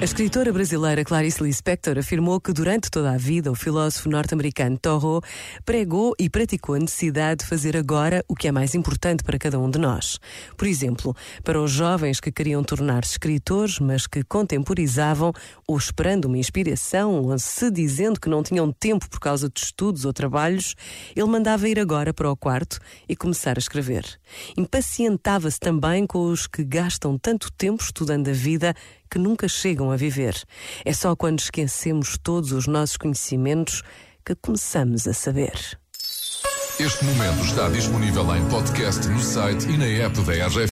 A escritora brasileira Clarice Lispector afirmou que durante toda a vida o filósofo norte-americano Thoreau pregou e praticou a necessidade de fazer agora o que é mais importante para cada um de nós. Por exemplo, para os jovens que queriam tornar-se escritores, mas que contemporizavam ou esperando uma inspiração, ou se dizendo que não tinham tempo por causa de estudos ou trabalhos, ele mandava ir agora para o quarto e começar a escrever. Impacientava-se também com os que gastam tanto tempo estudando a vida que nunca chegam a viver. É só quando esquecemos todos os nossos conhecimentos que começamos a saber. Este momento está disponível em podcast no site e na app da RGF.